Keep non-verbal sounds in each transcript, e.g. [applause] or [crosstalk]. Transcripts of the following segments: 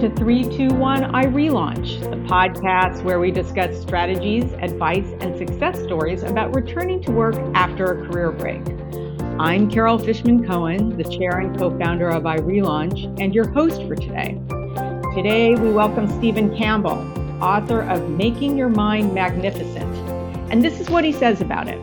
To 321 iRelaunch, the podcast where we discuss strategies, advice, and success stories about returning to work after a career break. I'm Carol Fishman Cohen, the chair and co founder of iRelaunch, and your host for today. Today, we welcome Steven Campbell, author of Making Your Mind Magnificent. And this is what he says about it.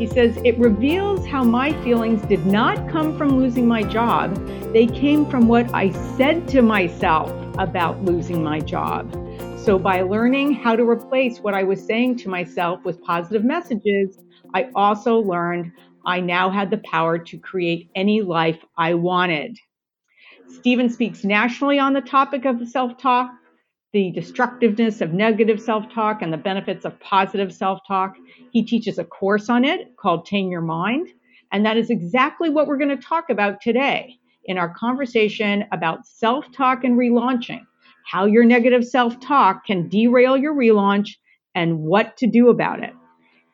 He says, It reveals how my feelings did not come from losing my job. They came from what I said to myself about losing my job. So, by learning how to replace what I was saying to myself with positive messages, I also learned I now had the power to create any life I wanted. Steven speaks nationally on the topic of self talk the destructiveness of negative self talk and the benefits of positive self talk. He teaches a course on it called Tame Your Mind. And that is exactly what we're going to talk about today in our conversation about self talk and relaunching, how your negative self talk can derail your relaunch and what to do about it.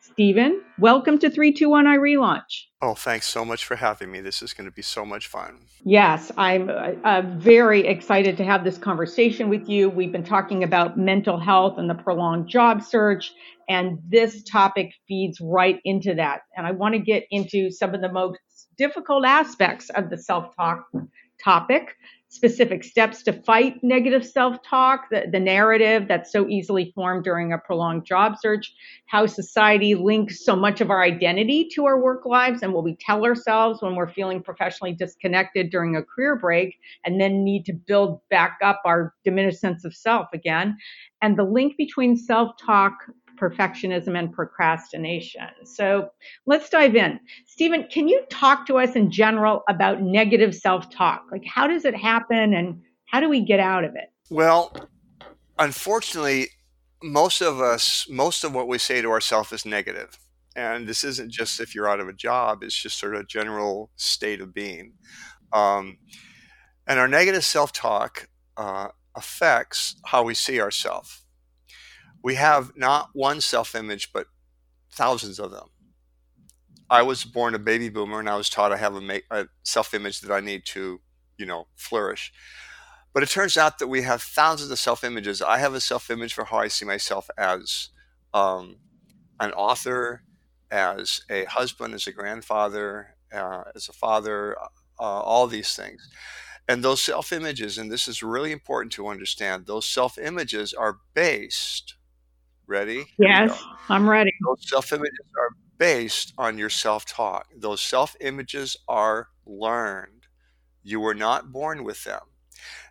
Steven, welcome to 321 iRelaunch. Oh, thanks so much for having me. This is going to be so much fun. Yes, I'm uh, uh, very excited to have this conversation with you. We've been talking about mental health and the prolonged job search, and this topic feeds right into that. And I want to get into some of the most difficult aspects of the self talk topic specific steps to fight negative self talk, the, the narrative that's so easily formed during a prolonged job search, how society links so much of our identity to our work lives and what we tell ourselves when we're feeling professionally disconnected during a career break and then need to build back up our diminished sense of self again, and the link between self talk perfectionism and procrastination. So let's dive in. Steven, can you talk to us in general about negative self talk? Like, how does it happen and how do we get out of it? Well, unfortunately, most of us, most of what we say to ourselves is negative. And this isn't just if you're out of a job, it's just sort of a general state of being. Um, and our negative self talk uh, affects how we see ourselves we have not one self image, but thousands of them. I was born a baby boomer and I was taught I have a, a self image that I need to, you know, flourish. But it turns out that we have thousands of self images. I have a self image for how I see myself as um, an author, as a husband, as a grandfather, uh, as a father, uh, all these things. And those self images, and this is really important to understand, those self images are based Ready? Yes, I'm ready. Those self images are based on your self talk. Those self images are learned. You were not born with them.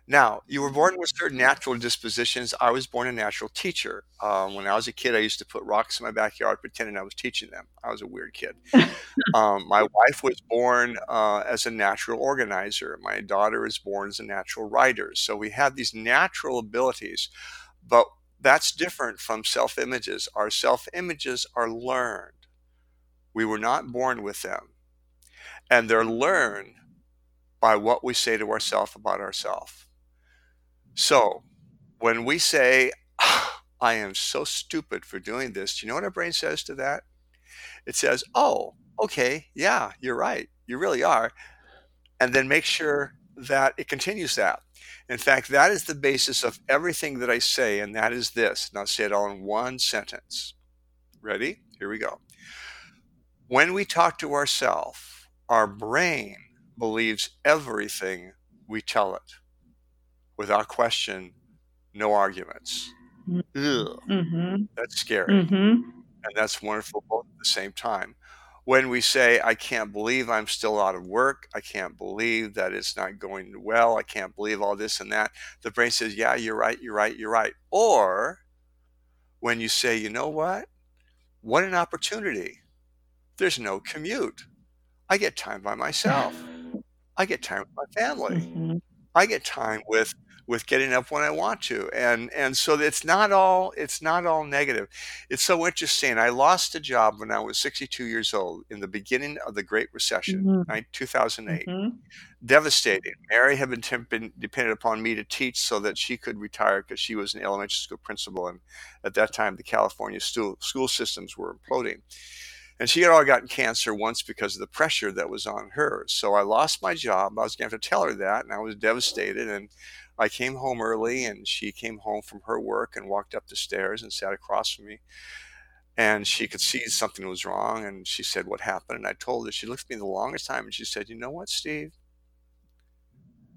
Now, you were born with certain natural dispositions. I was born a natural teacher. Um, when I was a kid, I used to put rocks in my backyard pretending I was teaching them. I was a weird kid. [laughs] um, my wife was born uh, as a natural organizer. My daughter is born as a natural writer. So we have these natural abilities. But that's different from self images. Our self images are learned. We were not born with them. And they're learned by what we say to ourselves about ourselves. So when we say, ah, I am so stupid for doing this, do you know what our brain says to that? It says, Oh, okay, yeah, you're right. You really are. And then make sure that it continues that. In fact, that is the basis of everything that I say, and that is this. And I'll say it all in one sentence. Ready? Here we go. When we talk to ourselves, our brain believes everything we tell it without question, no arguments. Mm-hmm. That's scary. Mm-hmm. And that's wonderful both at the same time when we say, I can't believe I'm still out of work, I can't believe that it's not going well, I can't believe all this and that, the brain says, Yeah, you're right, you're right, you're right. Or when you say, You know what? What an opportunity. There's no commute. I get time by myself. [laughs] I get time with my family. Mm-hmm. I get time with with getting up when I want to. And and so it's not all it's not all negative. It's so interesting. I lost a job when I was 62 years old in the beginning of the Great Recession, mm-hmm. 2008. Mm-hmm. Devastating. Mary had been, been depended upon me to teach so that she could retire because she was an elementary school principal, and at that time the California school school systems were imploding. And she had already gotten cancer once because of the pressure that was on her. So I lost my job. I was going to have to tell her that, and I was devastated. And I came home early and she came home from her work and walked up the stairs and sat across from me. And she could see something was wrong and she said, What happened? And I told her, she looked at me the longest time and she said, You know what, Steve?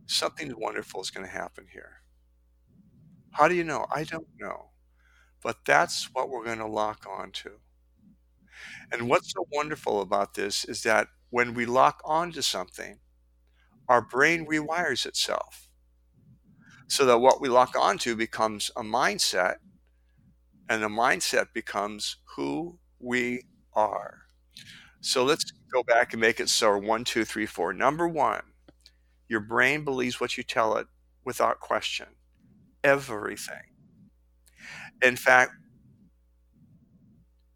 Something wonderful is going to happen here. How do you know? I don't know. But that's what we're going to lock on to. And what's so wonderful about this is that when we lock onto something, our brain rewires itself so that what we lock onto becomes a mindset, and the mindset becomes who we are. So let's go back and make it so one, two, three, four. Number one, your brain believes what you tell it without question. Everything. In fact,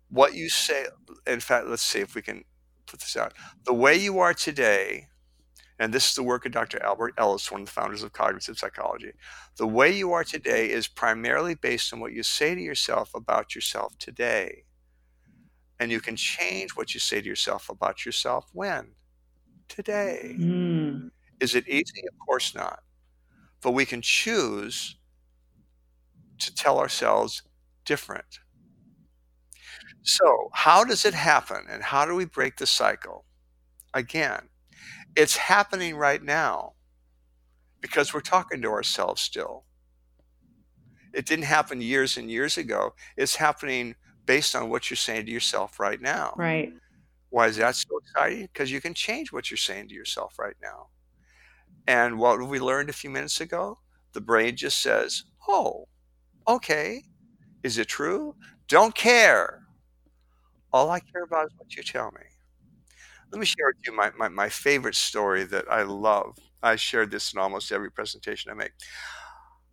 what you say, in fact, let's see if we can put this out. The way you are today, and this is the work of Dr. Albert Ellis, one of the founders of cognitive psychology. The way you are today is primarily based on what you say to yourself about yourself today. And you can change what you say to yourself about yourself when? Today. Mm. Is it easy? Of course not. But we can choose to tell ourselves different. So, how does it happen and how do we break the cycle? Again, it's happening right now because we're talking to ourselves still. It didn't happen years and years ago. It's happening based on what you're saying to yourself right now. Right. Why is that so exciting? Because you can change what you're saying to yourself right now. And what we learned a few minutes ago? The brain just says, oh, okay. Is it true? Don't care. All I care about is what you tell me. Let me share with you my, my, my favorite story that I love. I shared this in almost every presentation I make.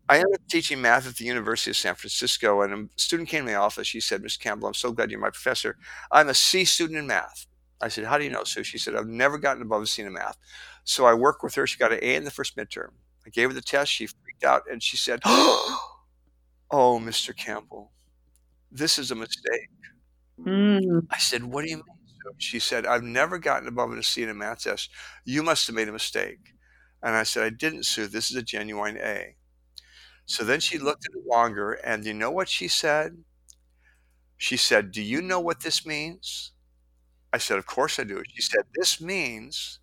I ended up teaching math at the University of San Francisco, and a student came to my office. She said, Mr. Campbell, I'm so glad you're my professor. I'm a C student in math. I said, How do you know, Sue? She said, I've never gotten above a C in math. So I worked with her. She got an A in the first midterm. I gave her the test. She freaked out and she said, [gasps] Oh, Mr. Campbell, this is a mistake. Mm. I said, What do you mean? So she said, I've never gotten above a C in a math test. You must have made a mistake. And I said, I didn't, Sue. This is a genuine A. So then she looked at it longer, and you know what she said? She said, Do you know what this means? I said, Of course I do. She said, This means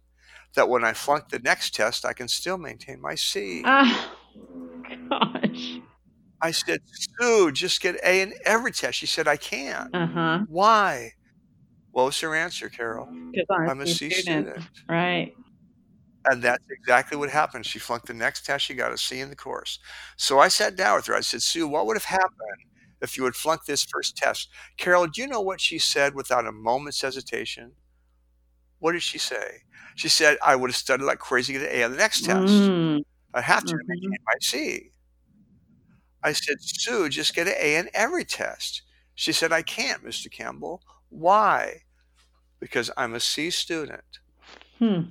that when I flunk the next test, I can still maintain my C. Oh, gosh. I said, Sue, just get A in every test. She said, I can't. Uh huh. Why? What was her answer, Carol? I'm, I'm a C student. Right. And that's exactly what happened. She flunked the next test. She got a C in the course. So I sat down with her. I said, Sue, what would have happened if you had flunked this first test? Carol, do you know what she said without a moment's hesitation? What did she say? She said, I would have studied like crazy to get an A on the next test. Mm. I have to Mhm. maintain my C. I said, Sue, just get an A in every test. She said, I can't, Mr. Campbell. Why? Because I'm a C student. Hmm.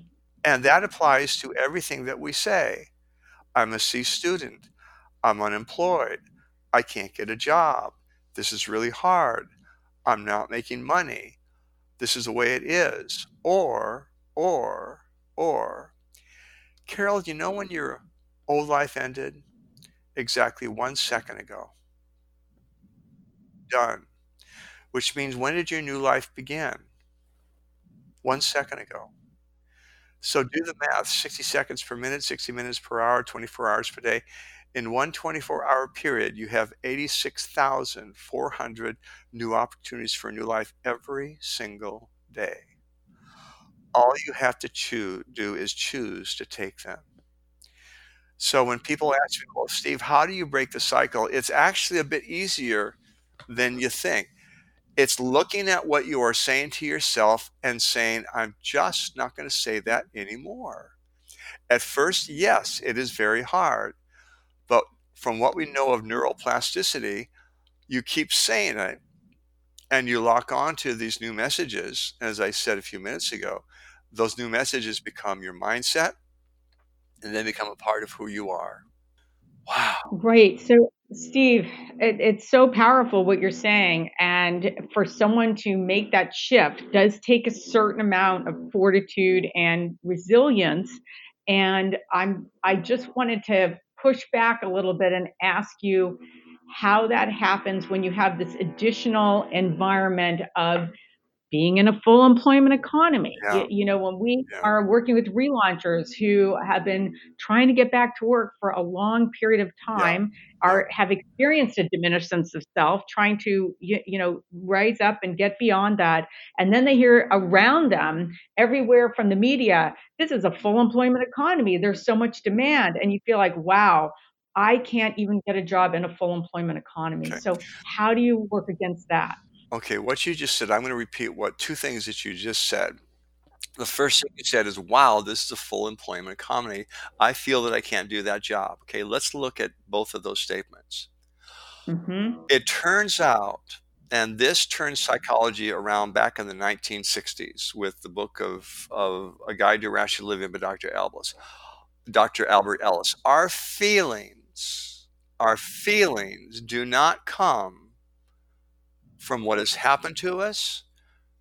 And that applies to everything that we say. I'm a C student. I'm unemployed. I can't get a job. This is really hard. I'm not making money. This is the way it is. Or, or, or. Carol, you know when your old life ended? Exactly one second ago. Done. Which means when did your new life begin? One second ago. So do the math 60 seconds per minute, 60 minutes per hour, 24 hours per day. In one 24 hour period, you have 86,400 new opportunities for a new life every single day. All you have to do is choose to take them. So when people ask me, well, Steve, how do you break the cycle? It's actually a bit easier than you think. It's looking at what you are saying to yourself and saying, I'm just not going to say that anymore. At first, yes, it is very hard. But from what we know of neuroplasticity, you keep saying it and you lock onto these new messages. As I said a few minutes ago, those new messages become your mindset and then become a part of who you are. Right. So, Steve, it, it's so powerful what you're saying. And for someone to make that shift does take a certain amount of fortitude and resilience. And I'm I just wanted to push back a little bit and ask you how that happens when you have this additional environment of being in a full employment economy. Yeah. You, you know, when we Yeah. are working with relaunchers who have been trying to get back to work for a long period of time, are have experienced a diminished sense of self, trying to you, you know rise up and get beyond that, and then they hear around them everywhere from the media, this is a full employment economy. There's so much demand, and you feel like, wow. I can't even get a job in a full employment economy. Okay. So, how do you work against that? Okay, what you just said, I'm going to repeat what two things that you just said. The first thing you said is, wow, this is a full employment economy. I feel that I can't do that job. Okay, let's look at both of those statements. hmm It turns out, and this turned psychology around back in the 1960s with the book of, of A Guide to Rational Living by Dr. Ellis. Dr. Albert Ellis. Our feelings, our feelings do not come from what has happened to us,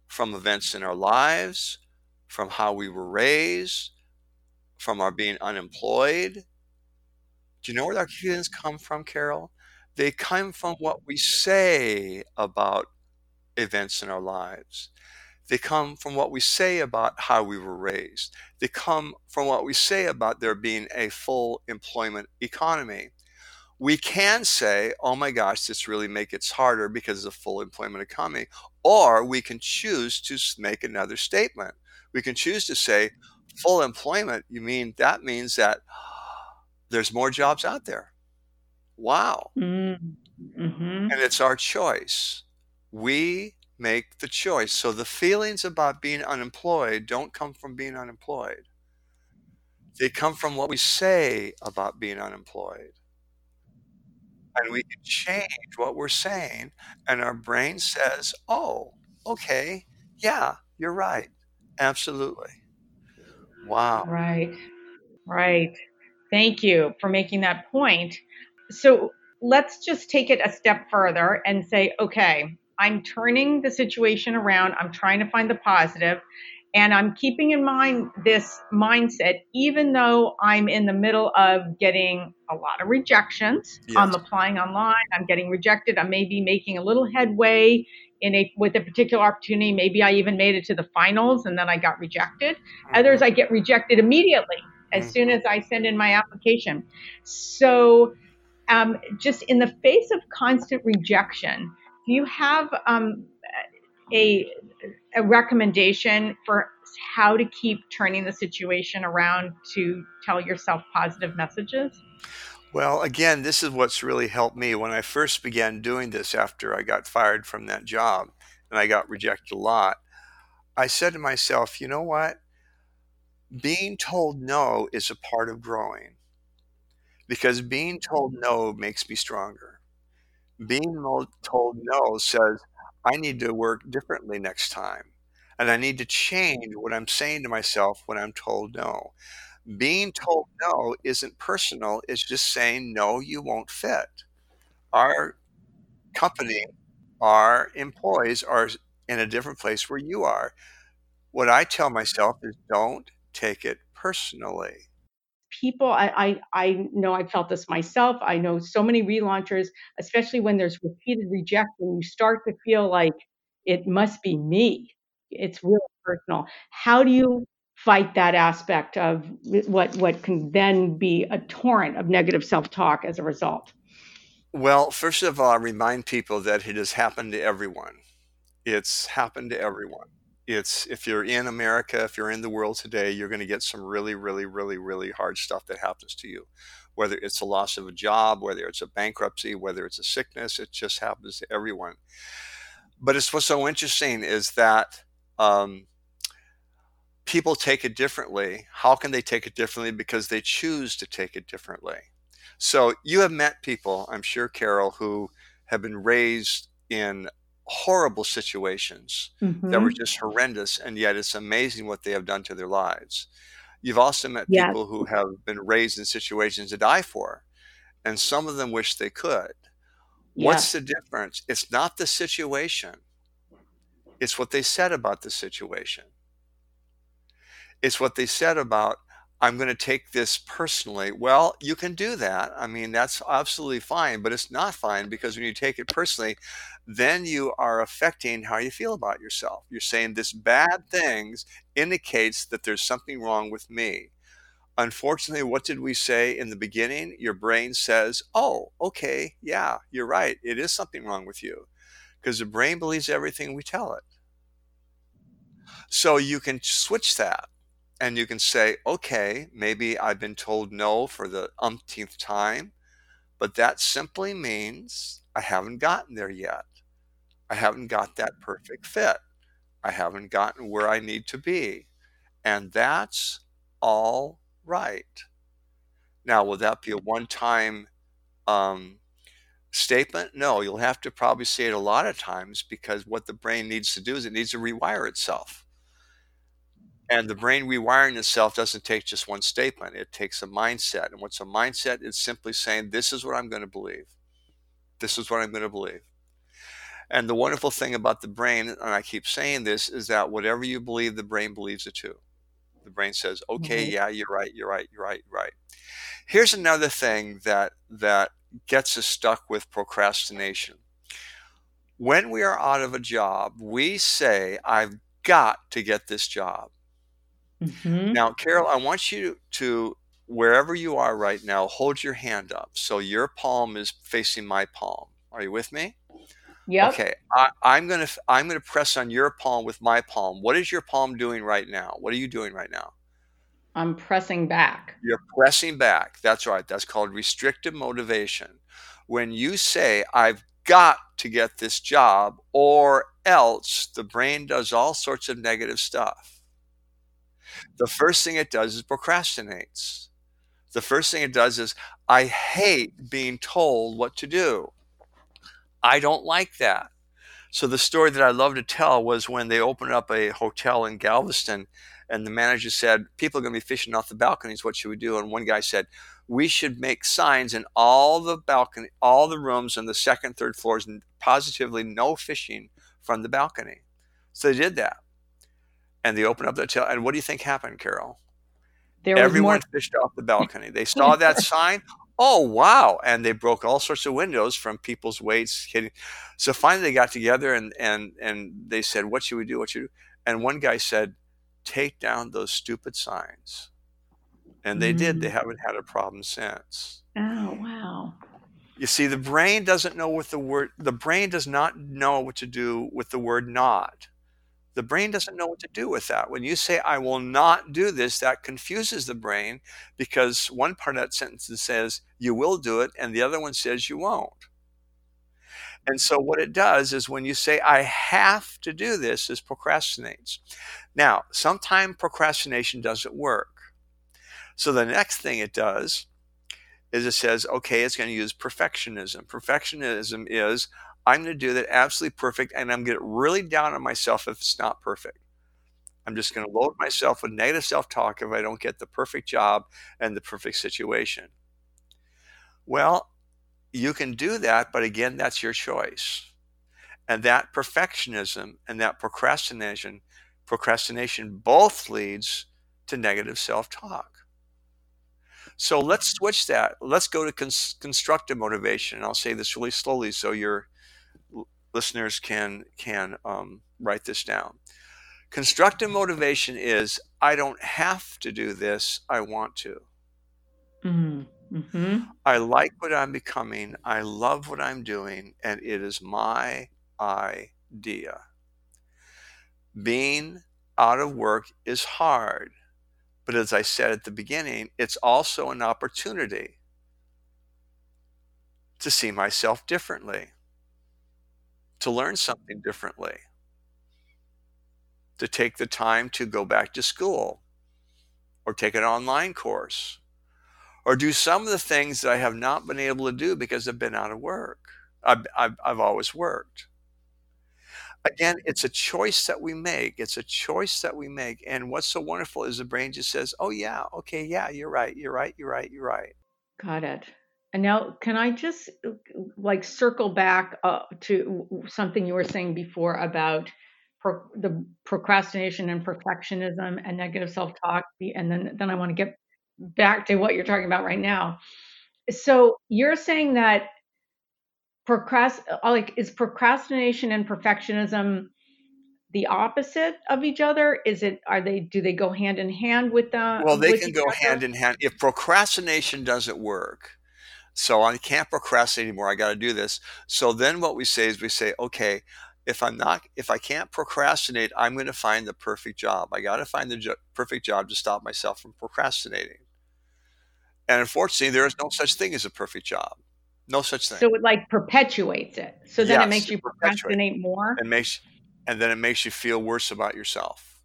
from events in our lives, from how we were raised, from our being unemployed. Do you know where our feelings come from, Carol? They come from what we say about events in our lives. They come from what we say about how we were raised. They come from what we say about there being a full employment economy. We can say, oh my gosh, this really makes it harder because of the full employment economy. Or we can choose to make another statement. We can choose to say, full employment, you mean that means that there's more jobs out there. Wow. Mm-hmm. And it's our choice. We make the choice. So the feelings about being unemployed don't come from being unemployed. They come from what we say about being unemployed. And we can change what we're saying, and our brain says, oh, okay, yeah, you're right. Absolutely. Wow. Right, right. Thank you for making that point. So let's just take it a step further and say, okay, I'm turning the situation around. I'm trying to find the positive, and I'm keeping in mind this mindset, even though I'm in the middle of getting a lot of rejections. I'm applying online. I'm getting rejected. I may be making a little headway in a with a particular opportunity. Maybe I even made it to the finals, and then I got rejected. Others, I get rejected immediately as soon as I send in my application. So, um, just in the face of constant rejection, do you have um, a, a recommendation for how to keep turning the situation around to tell yourself positive messages? Well, again, this is what's really helped me when I first began doing this after I got fired from that job and I got rejected a lot. I said to myself, you know what? Being told no is a part of growing because being told no makes me stronger. Being told no says, I need to work differently next time. And I need to mm. change what I'm saying to myself when I'm told no. Being told no isn't personal, it's just saying, no, you won't fit. Our company, our employees are in a different place where you are. What I tell myself is, don't take it personally. People I, I i know i felt this myself i know so many relaunchers especially when there's repeated rejection you start to feel like it must be me it's really personal how do you fight that aspect of what what can then be a torrent of negative self-talk as a result Well, first of all, I remind people that it has happened to everyone. It's happened to everyone. It's if you're in America, if you're in the world today, you're going to get some really, really, really, really hard stuff that happens to you. Whether it's the loss of a job, whether it's a bankruptcy, whether it's a sickness, it just happens to everyone. But it's what's so interesting is that um, people take it differently. How can they take it differently? Because they choose to take it differently. So you have met people, I'm sure, Carol, who have been raised in horrible situations that were Mhm. just horrendous, and yet it's amazing what they have done to their lives. You've also met yes people who have been raised in situations to die for, and some of them wish they could. What's the difference? It's not the situation, it's what they said about the situation. It's what they said about, I'm going to take this personally. Well, you can do that. I mean, that's absolutely fine, but it's not fine because when you take it personally, then you are affecting how you feel about yourself. You're saying this bad things indicates that there's something wrong with me. Unfortunately, what did we say in the beginning? Your brain says, "Oh, okay, yeah, you're right. It is something wrong with you." Because the brain believes everything we tell it. So you can switch that and you can say, okay, maybe I've been told no for the umpteenth time, but that simply means I haven't gotten there yet. I haven't got that perfect fit. I haven't gotten where I need to be. And that's all right. Now, will that be a one time um, statement? No, you'll have to probably say it a lot of times because what the brain needs to do is it needs to rewire itself. And the brain rewiring itself doesn't take just one statement, it takes a mindset. And what's a mindset? It's simply saying, This is what I'm going to believe. This is what I'm going to believe. And the wonderful thing about the brain, and I keep saying this, is that whatever you believe, the brain believes it too. The brain says, okay, mm-hmm. yeah, you're right, you're right, you're right, you're right. Here's another thing that that gets us stuck with procrastination. When we are out of a job, we say, I've got to get this job. Mm-hmm. Now, Carol, I want you to, wherever you are right now, hold your hand up. So your palm is facing my palm. Are you with me? Yeah. Okay. I, I'm gonna I'm gonna press on your palm with my palm. What is your palm doing right now? What are you doing right now? I'm pressing back. You're pressing back. That's right. That's called restrictive motivation. When you say, I've got to get this job, or else the brain does all sorts of negative stuff. The first thing it does is procrastinates. The first thing it does is, I hate being told what to do. I don't like that. So the story that I love to tell was when they opened up a hotel in Galveston and the manager said, People are going to be fishing off the balconies. What should we do? And one guy said, We should make signs in all the balcony, all the rooms on the second, third floors, and positively no fishing from the balcony. So they did that. And they opened up the hotel. And what do you think happened, Carol? Everyone more- fished off the balcony. They saw that [laughs] sign oh wow and they broke all sorts of windows from people's weights hitting so finally they got together and and and they said what should we do what should we do and one guy said take down those stupid signs and they mm. did they mm. haven't had a problem since oh wow you see the brain doesn't know what the word the brain does not know what to do with the word not the brain doesn't know what to do with that. When you say, I will not do this, that confuses the brain because one part of that sentence says, you will do it, and the other one says, you won't. And so, what it does is when you say, I have to do this, is procrastinates. Now, sometimes procrastination doesn't work. So, the next thing it does is it says, okay, it's going to use perfectionism. Perfectionism is, I'm going to do that absolutely perfect, and I'm going to get really down on myself if it's not perfect. I'm just going to load myself with negative self talk if I don't get the perfect job and the perfect situation. Well, you can do that, but again, that's your choice. And that perfectionism and that procrastination, procrastination both leads to negative self talk. So let's switch that. Let's go to constructive motivation. And I'll say this really slowly so you're listeners can can um, write this down. Constructive motivation is I don't have to do this. I want to. Mm-hmm. Mm-hmm. I like what I'm becoming. I love what I'm doing, and it is my idea. Being out of work is hard, but as I said at the beginning, it's also an opportunity to see myself differently to learn something differently, to take the time to go back to school or take an online course or do some of the things that I have not been able to do because I've been out of work. I've, I've, I've always worked. Again, it's a choice that we make. It's a choice that we make. And what's so wonderful is the brain just says, oh, yeah, okay, yeah, you're right, you're right, you're right, you're right. Got it. And now, can I just like circle back uh, to something you were saying before about pro- the procrastination and perfectionism and negative self-talk, and then then I want to get back to what you're talking about right now. So you're saying that procrast uh, like is procrastination and perfectionism the opposite of each other? Is it are they do they go hand in hand with the Well, they can go other? hand in hand. If procrastination doesn't work, so I can't procrastinate anymore. I got to do this. So then what we say is we say, okay, if I'm not, if I can't procrastinate, I'm going to find the perfect job. I got to find the jo- perfect job to stop myself from procrastinating. And unfortunately, there is no such thing as a perfect job. No such thing. So it like perpetuates it. So then it makes you perpetuates. procrastinate more. and makes and then it makes you feel worse about yourself.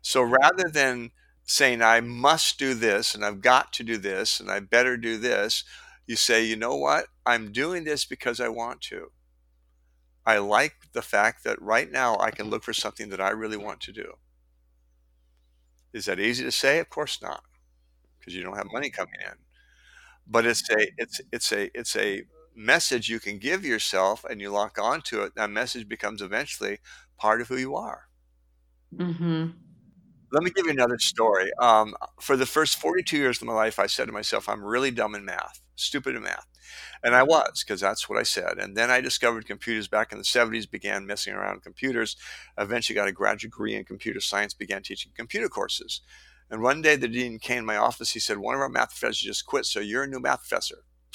So rather than saying I must do this and I've got to do this and I better do this, you say, you know what? I'm doing this because I want to. I like the fact that right now I can look for something that I really want to do. Is that easy to say? Of course not, because you don't have money coming in. But it's a it's it's a it's a message you can give yourself and you lock onto it. That message becomes eventually part of who you are. Mm-hmm. Let me give you another story. Um, for the first 42 years of my life, I said to myself, I'm really dumb in math, stupid in math. And I was, because that's what I said. And then I discovered computers back in the 70s, began messing around with computers, eventually got a graduate degree in computer science, began teaching computer courses. And one day the dean came to my office. He said, One of our math professors just quit, so you're a new math professor. [laughs]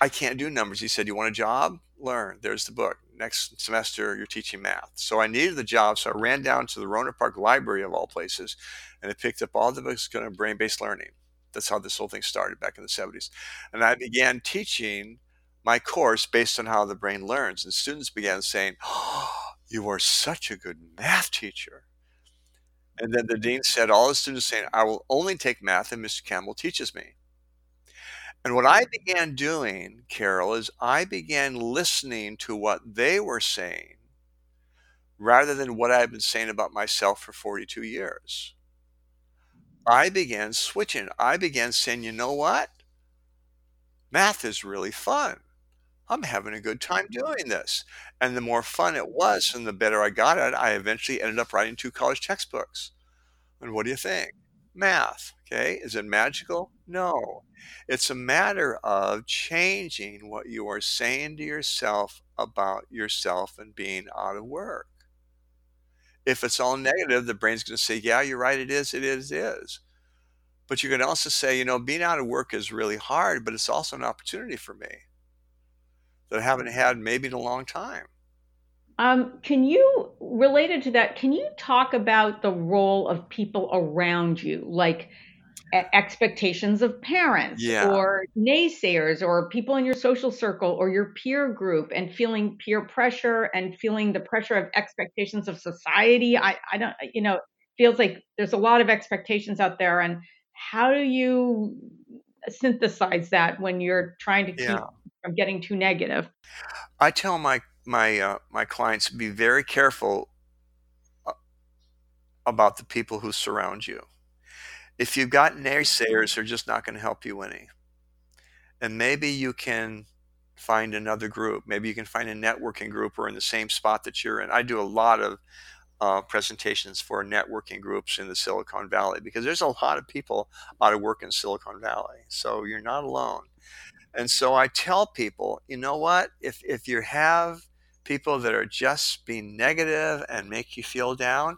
I can't do numbers. He said, You want a job? Learn. There's the book. Next semester, you're teaching math. So I needed the job. So I ran down to the Rohnert Park Library, of all places, and I picked up all the books on brain based learning. That's how this whole thing started back in the 70s. And I began teaching my course based on how the brain learns. And students began saying, oh, You are such a good math teacher. And then the dean said, All the students saying, I will only take math, and Mr. Campbell teaches me. And what I began doing, Carol, is I began listening to what they were saying rather than what I had been saying about myself for 42 years. I began switching. I began saying, you know what? Math is really fun. I'm having a good time doing this. And the more fun it was and the better I got at it, I eventually ended up writing two college textbooks. And what do you think? Math. Okay. Is it magical? No. It's a matter of changing what you are saying to yourself about yourself and being out of work. If it's all negative, the brain's going to say, Yeah, you're right. It is. It is. It is. But you can also say, You know, being out of work is really hard, but it's also an opportunity for me that I haven't had maybe in a long time. Um, can you, related to that, can you talk about the role of people around you, like expectations of parents Yeah. or naysayers or people in your social circle or your peer group and feeling peer pressure and feeling the pressure of expectations of society? I, I don't, you know, feels like there's a lot of expectations out there. And how do you synthesize that when you're trying to keep Yeah. from getting too negative? I tell my my uh, my clients be very careful uh, about the people who surround you. If you've got naysayers, they're just not going to help you any. And maybe you can find another group. Maybe you can find a networking group or in the same spot that you're in. I do a lot of uh, presentations for networking groups in the Silicon Valley because there's a lot of people out of work in Silicon Valley. So you're not alone. And so I tell people, you know what? If if you have people that are just being negative and make you feel down,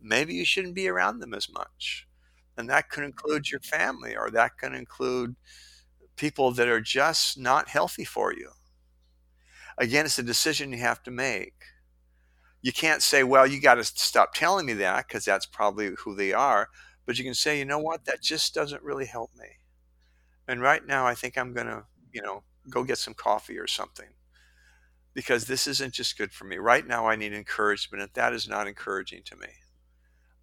maybe you shouldn't be around them as much. And that could include your family or that can include people that are just not healthy for you. Again, it's a decision you have to make. You can't say, well, you got to stop telling me that because that's probably who they are. But you can say, you know what? That just doesn't really help me. And right now, I think I'm going to, you know, go get some coffee or something because this isn't just good for me. Right now, I need encouragement, and that is not encouraging to me.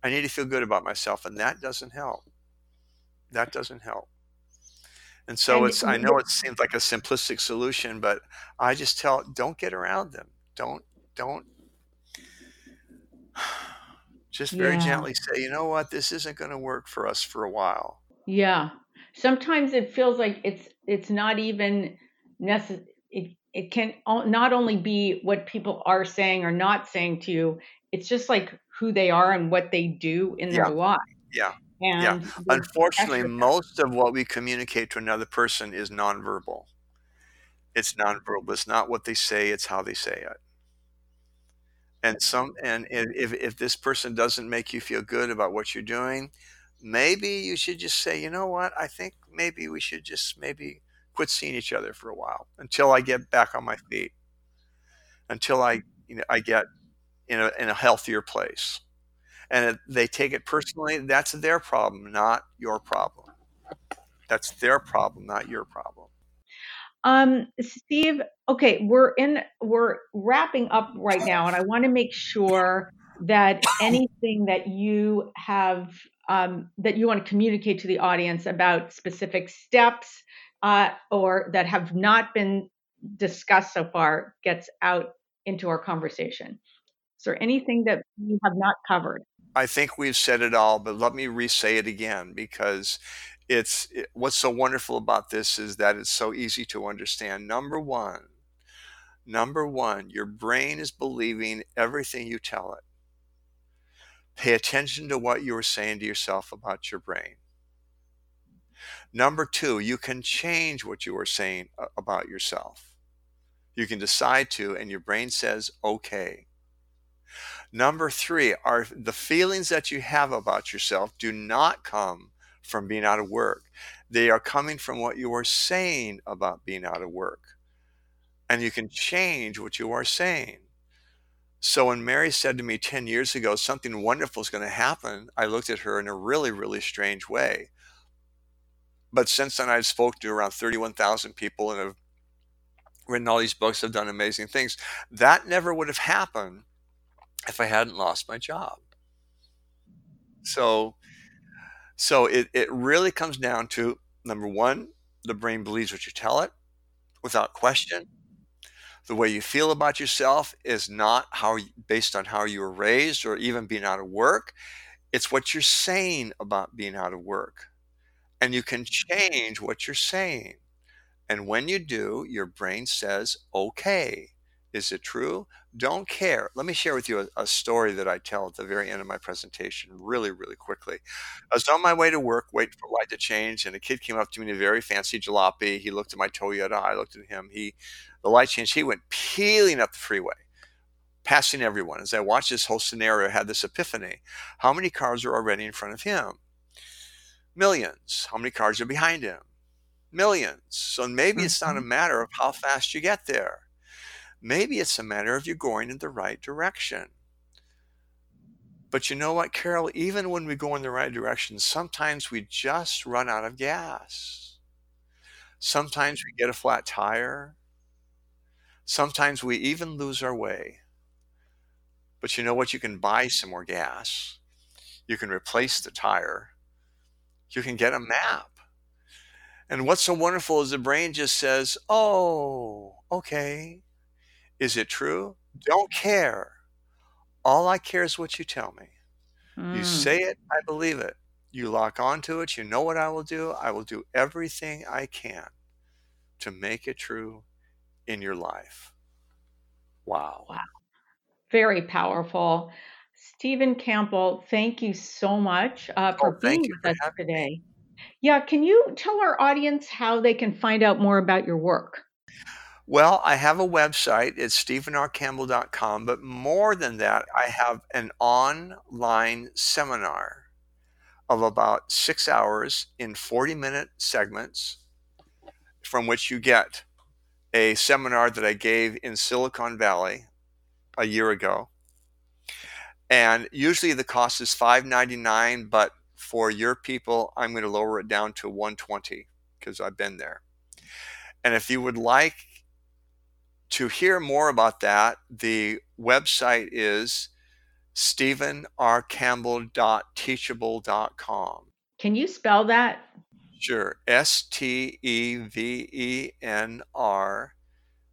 I need to feel good about myself, and that doesn't help. That doesn't help. And so And it's, I know it seems like a simplistic solution, but I just tell, don't get around them. Don't, don't, [sighs] just very Yeah. gently say, you know what, this isn't going to work for us for a while. Yeah. Sometimes it feels like it's it's not even necessary. It it can not only be what people are saying or not saying to you. It's just like who they are and what they do in their Yeah. life. Yeah. Yeah. And there's Unfortunately, most of what we communicate to another person is nonverbal. It's nonverbal. It's not what they say, it's how they say it. And some and if if this person doesn't make you feel good about what you're doing, maybe you should just say, "You know what? I think maybe we should just maybe quit seeing each other for a while until I get back on my feet, until I, you know, I get in a in a healthier place." And they take it personally, that's their problem, not your problem. That's their problem, not your problem. Um, Steve, okay, we're in we're wrapping up right now, and I want to make sure that anything that you have um, that you want to communicate to the audience about specific steps uh, or that have not been discussed so far gets out into our conversation. Is there anything that we have not covered? I think we've said it all, but let me re-say it again because it's it, what's so wonderful about this is that it's so easy to understand. Number one, number one, your brain is believing everything you tell it. Pay attention to what you are saying to yourself about your brain. Number two, you can change what you are saying about yourself. You can decide to, and your brain says, okay. Number three are the feelings that you have about yourself do not come from being out of work. They are coming from what you are saying about being out of work. And you can change what you are saying. So when Mary said to me 10 years ago, something wonderful is going to happen, I looked at her in a really, really strange way. But since then, I've spoken to around 31,000 people and have written all these books, have done amazing things. That never would have happened if I hadn't lost my job. So, so it, it really comes down to number one, the brain believes what you tell it without question. The way you feel about yourself is not how based on how you were raised or even being out of work. It's what you're saying about being out of work. And you can change what you're saying. And when you do, your brain says, okay, is it true? Don't care. Let me share with you a, a, story that I tell at the very end of my presentation, really, really quickly. I was on my way to work, waiting for light to change, and a kid came up to me in a very fancy jalopy. He looked at my Toyota. I looked at him. He, the light changed. He went peeling up the freeway, passing everyone. As I watched this whole scenario, I had this epiphany: How many cars are already in front of him? Millions. How many cars are behind him? Millions. So maybe it's not a mm-hmm. matter of how fast you get there Maybe it's a matter of you going in the right direction. But you know what, Carol? Even when we go in the right direction, sometimes we just run out of gas. Sometimes we get a flat tire. Sometimes we even lose our way. But you know what? You can buy some more gas. You can replace the tire. You can get a map. And what's so wonderful is the brain just says, oh, okay. Is it true? Don't care. All I care is what you tell me. You mm. say it, I believe it. You lock onto it, you know what I will do. I will do everything I can to make it true in your life. Wow. Wow. Very powerful. Steven Campbell, thank you so much uh, for oh, being with us today. Me. Yeah, can you tell our audience how they can find out more about your work? Well, I have a website. It's stevenrcampbell.com. But more than that, I have an online seminar of about six hours in 40 minute segments from which you get a seminar that I gave in Silicon Valley a year ago. And usually the cost is $5.99, but for your people, I'm going to lower it down to 120 because I've been there. And if you would like to hear more about that, the website is stevenrcampbell.teachable.com. Can you spell that? Sure. S T E V E N R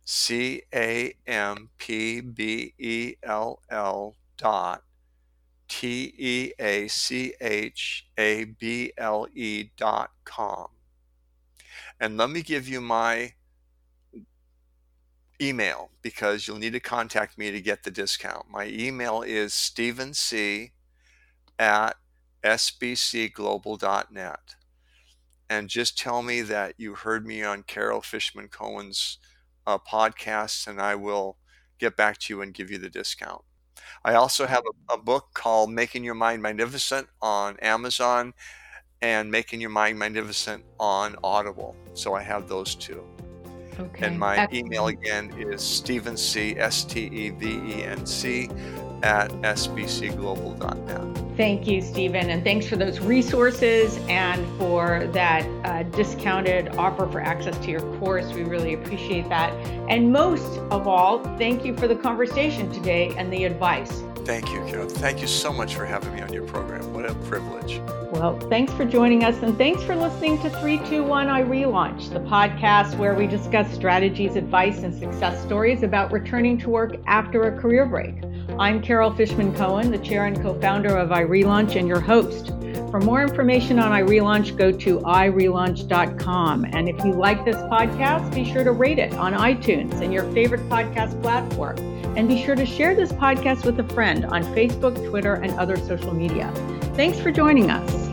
C A M P B E L L dot T E A C H A B L E dot com. And let me give you my email because you'll need to contact me to get the discount. My email is stevenc at sbcglobal.net and just tell me that you heard me on Carol Fishman Cohen's uh, podcast, and I will get back to you and give you the discount. I also have a, a book called Making Your Mind Magnificent on Amazon and Making Your Mind Magnificent on Audible. So I have those two. Okay. And my Excellent. email again is Steven C, S T E V E N C, at sbcglobal.net. Thank you, Steven, and thanks for those resources and for that uh, discounted offer for access to your course. We really appreciate that. And most of all, thank you for the conversation today and the advice. Thank you, Carol. Thank you so much for having me on your program. What a privilege. Well, thanks for joining us, and thanks for listening to 321 iRelaunch, the podcast where we discuss strategies, advice, and success stories about returning to work after a career break. I'm Carol Fishman Cohen, the chair and co founder of iRelaunch, and your host. For more information on iRelaunch, go to irelaunch.com. And if you like this podcast, be sure to rate it on iTunes and your favorite podcast platform. And be sure to share this podcast with a friend on Facebook, Twitter, and other social media. Thanks for joining us.